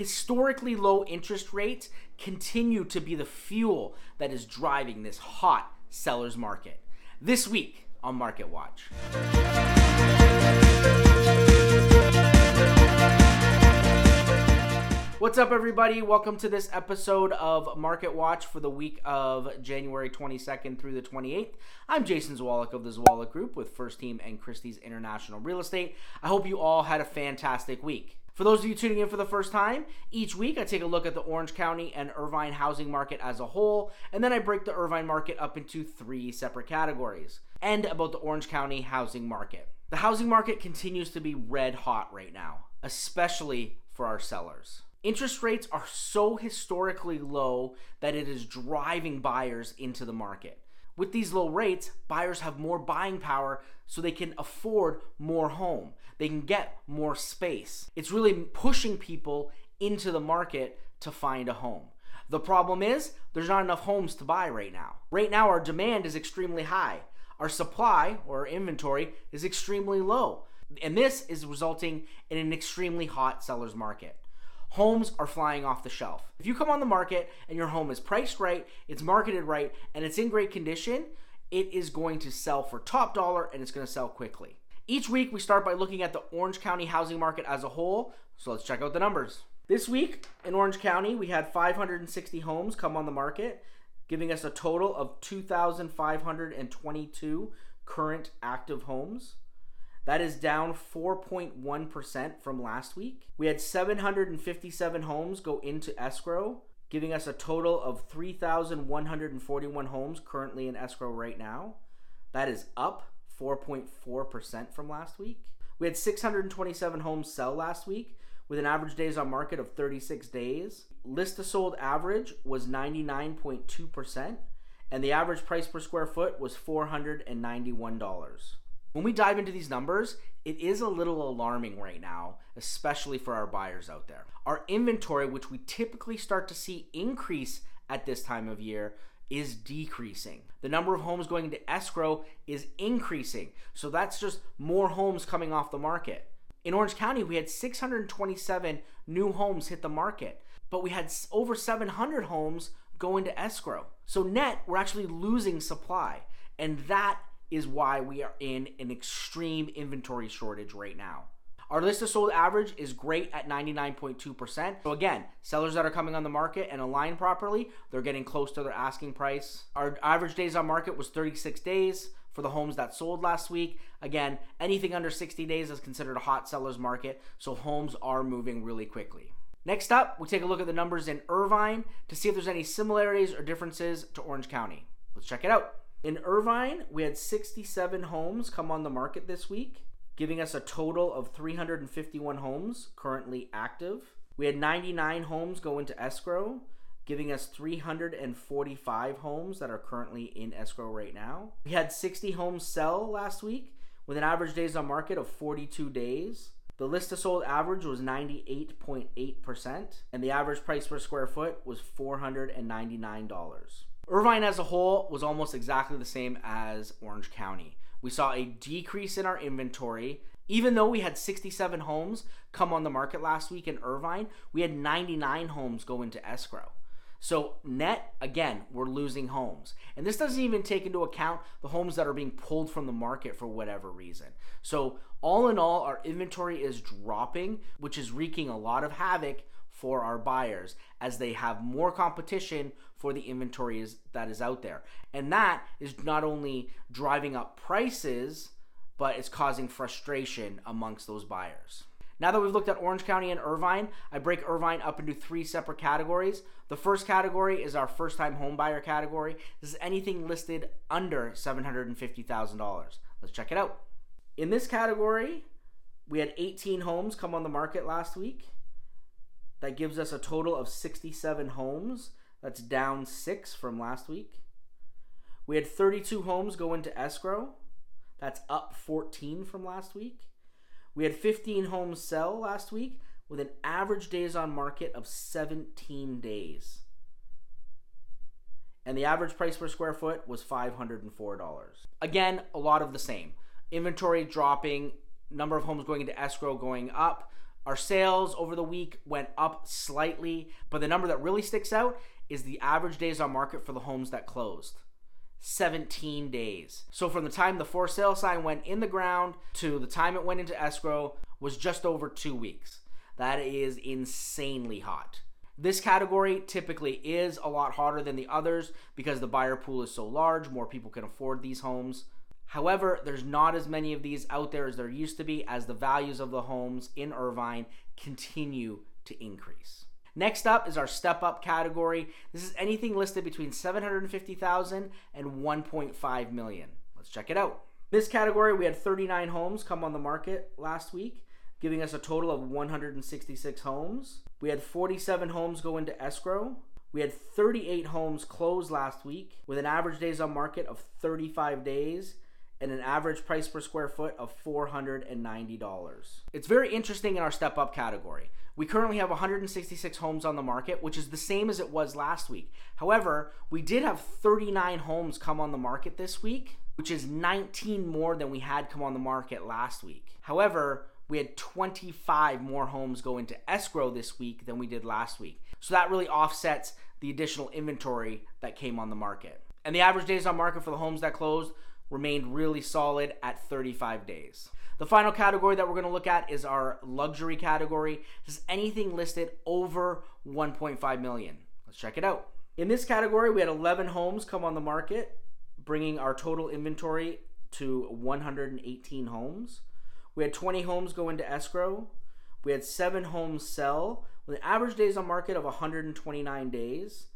Historically low interest rates continue to be the fuel that is driving this hot seller's market. This week on Market Watch. What's up, everybody? Welcome to this episode of Market Watch for the week of January 22nd through the 28th. I'm Jason Zwolak of the Zwolak Group with First Team and Christie's International Real Estate. I hope you all had a fantastic week. For those of you tuning in for the first time, each week I take a look at the Orange County and Irvine housing market as a whole, and then I break the Irvine market up into three separate categories, and about the Orange County housing market. The housing market continues to be red hot right now, especially for our sellers. Interest rates are so historically low that it is driving buyers into the market. With these low rates, buyers have more buying power so they can afford more home. They can get more space. It's really pushing people into the market to find a home. The problem is there's not enough homes to buy right now. Right now our demand is extremely high. Our supply or inventory is extremely low. And this is resulting in an extremely hot seller's market homes are flying off the shelf. If you come on the market and your home is priced right, it's marketed right, and it's in great condition, it is going to sell for top dollar and it's going to sell quickly. Each week, we start by looking at the Orange County housing market as a whole. So let's check out the numbers. This week in Orange County, we had 560 homes come on the market, giving us a total of 2,522 current active homes. That is down 4.1% from last week. We had 757 homes go into escrow, giving us a total of 3,141 homes currently in escrow right now. That is up 4.4% from last week. We had 627 homes sell last week with an average days on market of 36 days. List to sold average was 99.2%, and the average price per square foot was $491. When we dive into these numbers, it is a little alarming right now, especially for our buyers out there. Our inventory, which we typically start to see increase at this time of year, is decreasing. The number of homes going into escrow is increasing. So that's just more homes coming off the market. In Orange County, we had 627 new homes hit the market, but we had over 700 homes go into escrow. So net, we're actually losing supply. And that is why we are in an extreme inventory shortage right now. Our list of sold average is great at 99.2%. So again, sellers that are coming on the market and align properly, they're getting close to their asking price. Our average days on market was 36 days for the homes that sold last week. Again, anything under 60 days is considered a hot seller's market, so homes are moving really quickly. Next up, we take a look at the numbers in Irvine to see if there's any similarities or differences to Orange County. Let's check it out. In Irvine, we had 67 homes come on the market this week, giving us a total of 351 homes currently active. We had 99 homes go into escrow, giving us 345 homes that are currently in escrow right now. We had 60 homes sell last week with an average days on market of 42 days. The list to sold average was 98.8%, and the average price per square foot was $499. Irvine as a whole was almost exactly the same as Orange County. We saw a decrease in our inventory. Even though we had 67 homes come on the market last week in Irvine, we had 99 homes go into escrow. So, net, again, we're losing homes. And this doesn't even take into account the homes that are being pulled from the market for whatever reason. So, all in all, our inventory is dropping, which is wreaking a lot of havoc for our buyers as they have more competition for the inventory that is out there. And that is not only driving up prices, but it's causing frustration amongst those buyers. Now that we've looked at Orange County and Irvine, I break Irvine up into three separate categories. The first category is our first time home buyer category. This is anything listed under $750,000. Let's check it out. In this category, we had 18 homes come on the market last week. That gives us a total of 67 homes. That's down six from last week. We had 32 homes go into escrow. That's up 14 from last week. We had 15 homes sell last week with an average days on market of 17 days. And the average price per square foot was $504. Again, a lot of the same. Inventory dropping, number of homes going into escrow going up, Our sales over the week went up slightly, but the number that really sticks out is the average days on market for the homes that closed. 17 days. So from the time the for sale sign went in the ground to the time it went into escrow was just over 2 weeks. That is insanely hot. This category typically is a lot hotter than the others because the buyer pool is so large, more people can afford these homes. However, there's not as many of these out there as there used to be as the values of the homes in Irvine continue to increase. Next up is our step up category. This is anything listed between 750,000 and 1.5 million. Let's check it out. This category, we had 39 homes come on the market last week, giving us a total of 166 homes. We had 47 homes go into escrow. We had 38 homes close last week with an average days on market of 35 days and an average price per square foot of $490. It's very interesting in our step up category. We currently have 166 homes on the market, which is the same as it was last week. However, we did have 39 homes come on the market this week, which is 19 more than we had come on the market last week. However, we had 25 more homes go into escrow this week than we did last week. So that really offsets the additional inventory that came on the market. And the average days on market for the homes that closed remained really solid at 35 days. The final category that we're going to look at is our luxury category. This is anything listed over 1.5 million. Let's check it out. In this category, we had 11 homes come on the market, bringing our total inventory to 118 homes. We had 20 homes go into escrow. We had seven homes sell with an average days on market of 129 days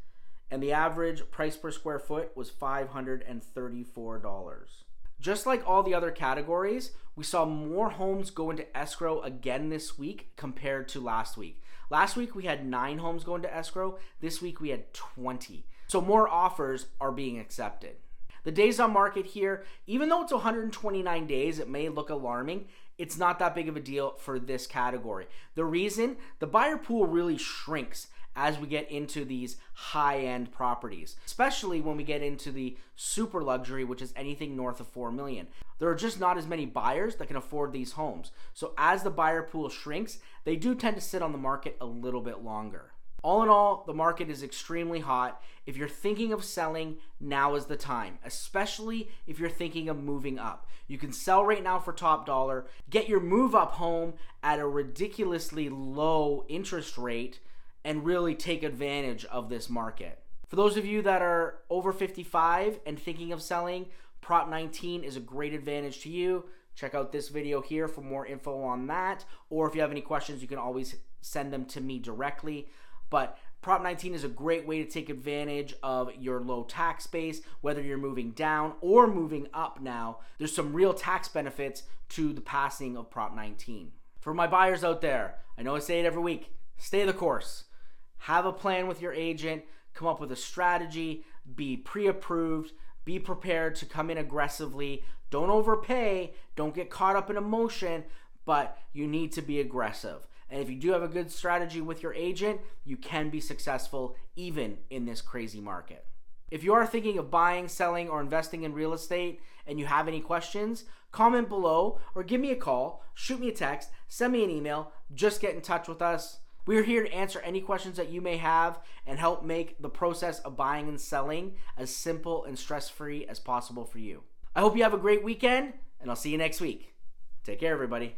and the average price per square foot was $534. Just like all the other categories, we saw more homes go into escrow again this week compared to last week. Last week we had nine homes go into escrow, this week we had 20. So more offers are being accepted. The days on market here, even though it's 129 days, it may look alarming. It's not that big of a deal for this category. The reason the buyer pool really shrinks as we get into these high end properties, especially when we get into the super luxury, which is anything north of 4 million. There are just not as many buyers that can afford these homes. So as the buyer pool shrinks, they do tend to sit on the market a little bit longer. All in all, the market is extremely hot. If you're thinking of selling, now is the time, especially if you're thinking of moving up. You can sell right now for top dollar, get your move up home at a ridiculously low interest rate and really take advantage of this market. For those of you that are over 55 and thinking of selling, Prop 19 is a great advantage to you. Check out this video here for more info on that. Or if you have any questions, you can always send them to me directly. But Prop 19 is a great way to take advantage of your low tax base, whether you're moving down or moving up now. There's some real tax benefits to the passing of Prop 19. For my buyers out there, I know I say it every week stay the course. Have a plan with your agent, come up with a strategy, be pre approved, be prepared to come in aggressively. Don't overpay, don't get caught up in emotion, but you need to be aggressive. And if you do have a good strategy with your agent, you can be successful even in this crazy market. If you are thinking of buying, selling, or investing in real estate and you have any questions, comment below or give me a call, shoot me a text, send me an email, just get in touch with us. We are here to answer any questions that you may have and help make the process of buying and selling as simple and stress free as possible for you. I hope you have a great weekend, and I'll see you next week. Take care, everybody.